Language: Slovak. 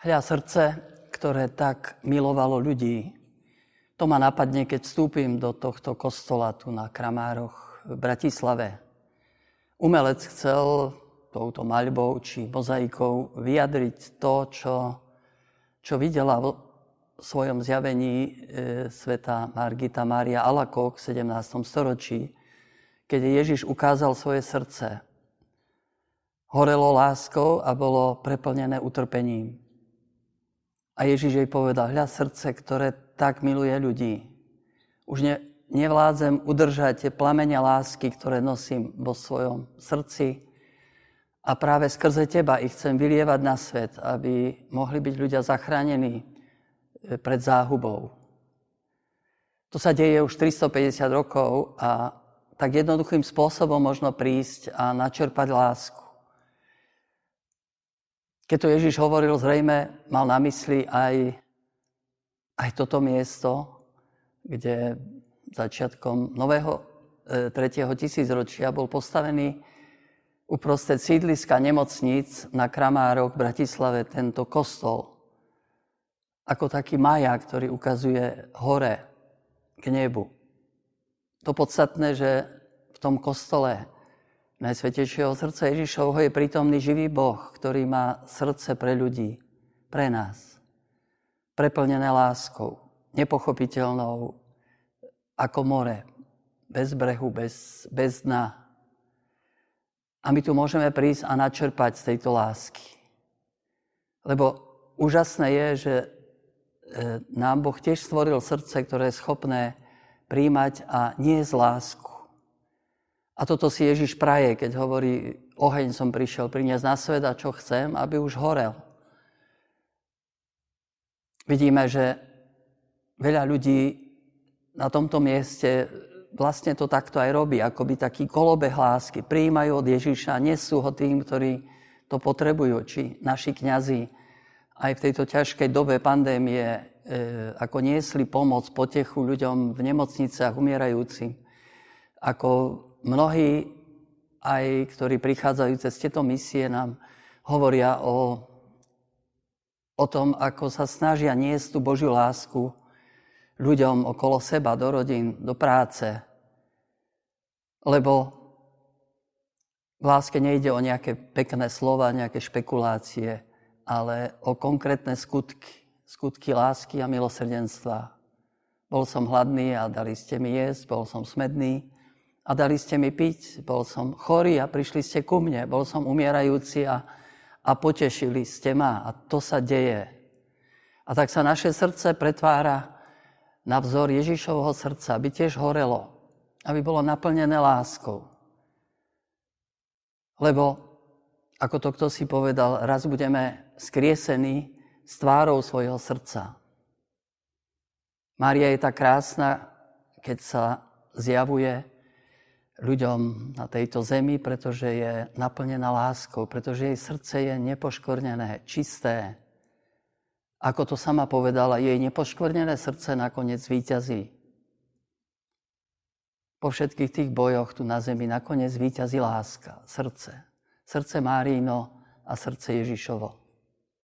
Hľa srdce, ktoré tak milovalo ľudí, to ma napadne, keď vstúpim do tohto kostola tu na Kramároch v Bratislave. Umelec chcel touto maľbou či mozaikou vyjadriť to, čo, čo videla v svojom zjavení e, sveta Margita Mária Alakok v 17. storočí, keď Ježiš ukázal svoje srdce. Horelo láskou a bolo preplnené utrpením. A Ježiš jej povedal, hľa srdce, ktoré tak miluje ľudí. Už ne, nevládzem udržať tie plamene lásky, ktoré nosím vo svojom srdci. A práve skrze teba ich chcem vylievať na svet, aby mohli byť ľudia zachránení e, pred záhubou. To sa deje už 350 rokov a tak jednoduchým spôsobom možno prísť a načerpať lásku. Keď to Ježiš hovoril, zrejme mal na mysli aj, aj toto miesto, kde začiatkom nového e, tretieho tisícročia bol postavený uprostred sídliska nemocníc na Kramároch v Bratislave tento kostol. Ako taký maja, ktorý ukazuje hore k nebu. To podstatné, že v tom kostole Najsvetejšieho srdca Ježišovho je prítomný živý Boh, ktorý má srdce pre ľudí, pre nás. Preplnené láskou, nepochopiteľnou ako more, bez brehu, bez, bez dna. A my tu môžeme prísť a načerpať z tejto lásky. Lebo úžasné je, že e, nám Boh tiež stvoril srdce, ktoré je schopné príjmať a nie z lásku a toto si Ježiš praje, keď hovorí, oheň som prišiel priniesť na svet a čo chcem, aby už horel. Vidíme, že veľa ľudí na tomto mieste vlastne to takto aj robí, akoby taký kolobeh lásky. Prijímajú od Ježiša, nesú ho tým, ktorí to potrebujú, či naši kňazi aj v tejto ťažkej dobe pandémie, e, ako niesli pomoc, potechu ľuďom v nemocniciach umierajúcim, ako mnohí, aj ktorí prichádzajú cez tieto misie, nám hovoria o, o tom, ako sa snažia niesť tú Božiu lásku ľuďom okolo seba, do rodín, do práce. Lebo v láske nejde o nejaké pekné slova, nejaké špekulácie, ale o konkrétne skutky. Skutky lásky a milosrdenstva. Bol som hladný a dali ste mi jesť, bol som smedný a dali ste mi piť. Bol som chorý a prišli ste ku mne. Bol som umierajúci a, a potešili ste ma. A to sa deje. A tak sa naše srdce pretvára na vzor Ježišovho srdca, aby tiež horelo, aby bolo naplnené láskou. Lebo, ako to kto si povedal, raz budeme skriesení s tvárou svojho srdca. Mária je tak krásna, keď sa zjavuje ľuďom na tejto zemi, pretože je naplnená láskou, pretože jej srdce je nepoškvrnené, čisté. Ako to sama povedala, jej nepoškvrnené srdce nakoniec víťazí. Po všetkých tých bojoch tu na zemi nakoniec víťazí láska, srdce. Srdce Márino a srdce Ježišovo.